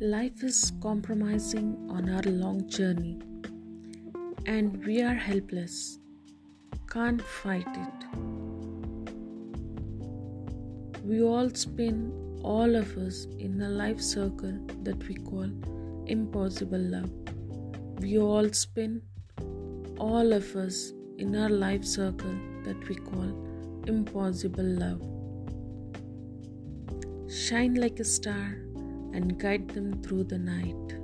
Life is compromising on our long journey, and we are helpless, can't fight it. We all spin, all of us, in a life circle that we call impossible love. We all spin, all of us, in our life circle that we call impossible love. Shine like a star and guide them through the night.